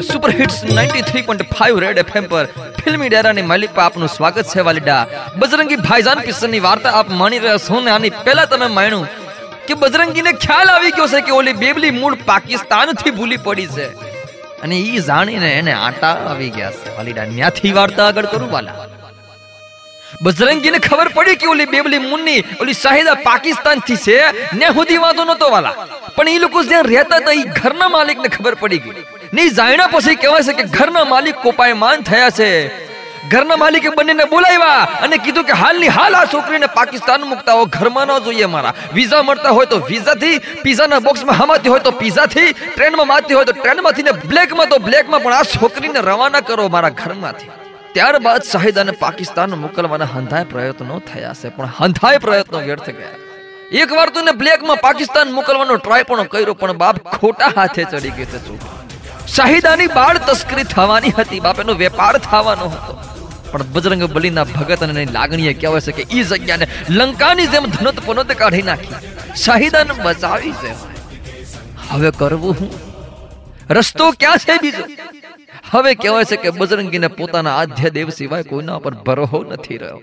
Super hits 93.5 red FM પર ફિલ્મી ડેરાની માલિક પર આપનું સ્વાગત છે વાલીડા. બજરંગી ભાઈજાન કિશનની વાર્તા આપ માણી રહ્યા છો ને આની પહેલા તમે માણ્યું કે બજરંગીને ખ્યાલ આવી ગયો છે કે ઓલી બેબલી મૂળ પાકિસ્તાનથી ભૂલી પડી છે. અને ઈ જાણીને એને આટા આવી ગયા છે. વાલીડા, ન્યાથી વાર્તા આગળ કરું વાલા. બજરંગીને ખબર પડી કે ઓલી બેબલી મુન્ની ઓલી શાહિદા પાકિસ્તાનથી છે. ને સુધી વાંધો નતો વાલા. પણ એ લોકો જ્યાં રહેતા હતા એ ઘરના માલિકને ખબર પડી ગઈ. ને ઈ જાણ્યા પછી કહેવાય છે કે ઘરના માલિક કોપાયમાન થયા છે. ઘરના માલિકે બંનેને બોલાવ્યા અને કીધું કે હાલની હાલ આ છોકરીને પાકિસ્તાન મુકતા હો, ઘરમાં ન જોઈએ મારા. વિઝા મળતા હોય તો વિઝાથી, પીઝાના બોક્સમાં હમાતી હોય તો પીઝાથી, ટ્રેનમાં મારતી હોય તો ટ્રેનમાંથી ને બ્લેકમાં તો બ્લેકમાં, પણ આ છોકરીને રવાના કરો મારા ઘરમાંથી. ત્યારબાદ શાહિદાને પાકિસ્તાન મોકલવાના હંધાય પ્રયત્નો થયા છે, પણ હંધાય પ્રયત્નો વ્યર્થ ગયા. એક વાર તો બ્લેકમાં પાકિસ્તાન મોકલવાનો ટ્રાય પણ કર્યો, પણ બાપ ખોટા હાથે ચડી ગયો છે ચૂક શાહિદાની બાળ તસ્કરી થવાની હતી બાપ એનો વેપાર થવાનો હતો. પણ બજરંગ બલીના ભગત અને લાગણીએ કહેવાય છે કે એ જગ્યાને લંકાની જેમ ધનત પનત કાઢી નાખી. શાહિદાને બચાવી છે. હવે કરવું હું? રસ્તો ક્યાં છે બીજો? હવે કહેવાય છે કે બજરંગીને પોતાના આધ્ય દેવ સિવાય કોઈના પર ભરોહો નથી રહ્યો.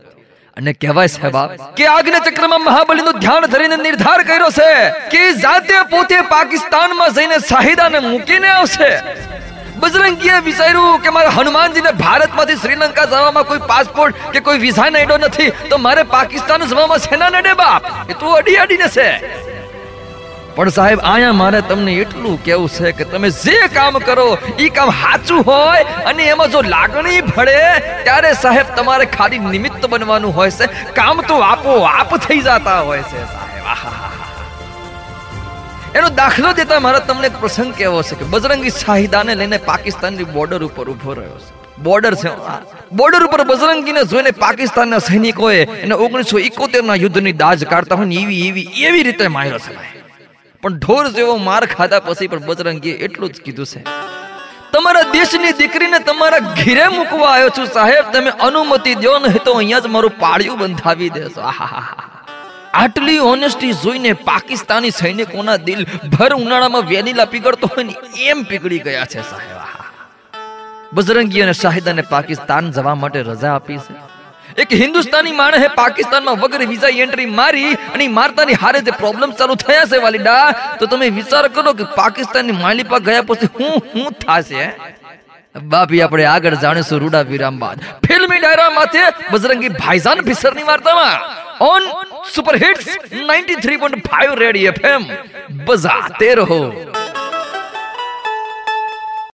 અને કહેવાય સાહેબ કે આજ્ઞા ચક્રમાં મહાબલીનું ધ્યાન ધરીને નિર્ધાર કર્યો છે કે જાતે પોતે પાકિસ્તાનમાં જઈને શાહિદાને મૂકીને આવશે. બજરંગીએ વિચાર્યું કે મારે હનુમાનજીને ભારતમાંથી શ્રીલંકા જવામાં કોઈ પાસપોર્ટ કે કોઈ વિઝા નડ્યો નથી. તો મારે પાકિસ્તાન જવામાં સેના નડે બાપ. એ તો અડી અડીને છે. પણ સાહેબ અહીંયા મારે તમને એટલું કેવું છે કે તમે જે કામ કરો એ કામ સાચું હોય અને એમાં જો લાગણી ભળે, ત્યારે સાહેબ તમારે ખાલી નિમિત્ત બનવાનું હોય છે. કામ તો આપો આપ થઈ જતા હોય છે, સાહેબ. એનો દાખલો દેતા મારે તમને એક પ્રસંગ કહેવો છે કે બજરંગી શાહિદાને લઈને પાકિસ્તાનની બોર્ડર ઉપર ઊભો રહ્યો છે. બોર્ડર છે બોર્ડર ઉપર બજરંગીને જોઈને પાકિસ્તાનના સૈનિકોએ એને ઓગણીસો ઇકોતેર ના યુદ્ધની દાજ કાઢતા હોય ને એવી એવી એવી રીતે માર્યો છે. પણ ઢોર જેવો માર ખાધા પછી પણ બજરંગીએ એટલું જ કીધું છે. તમારા દેશની દીકરીને તમારા ઘીરે મૂકવા આવ્યો છું સાહેબ, તમે અનુમતિ દો, નહીં તો અહીંયા જ મારું પાળિયું બંધાવી દેશો. આટલી ઓનેસ્ટી જોઈને પાકિસ્તાની સૈનિકોના દિલ ભર ઉનાળામાં વેનીલા પીગળતો હોય ને એમ પીગળી ગયા છે સાહેબ. બજરંગી અને શાહિદાને પાકિસ્તાન જવા માટે રજા આપી છે. એક હિન્દુસ્તાની માણસે પાકિસ્તાનમાં વગર વિઝા એન્ટ્રી મારી અને મારતાની હારે જે પ્રોબ્લેમ ચાલુ થયા છે, વાલીડા, તો તમે વિચાર કરો કે પાકિસ્તાનની માલિપા ગયા પછી હું હું થાશે બાપી, આપણે આગળ જાણીશું રૂડા વિરામ બાદ ફિલ્મી ડાયરા માથે બજરંગી ભાઈજાન ભીસરની વાર્તામાં. On super hits 93.5 red FM બજાતે રહો.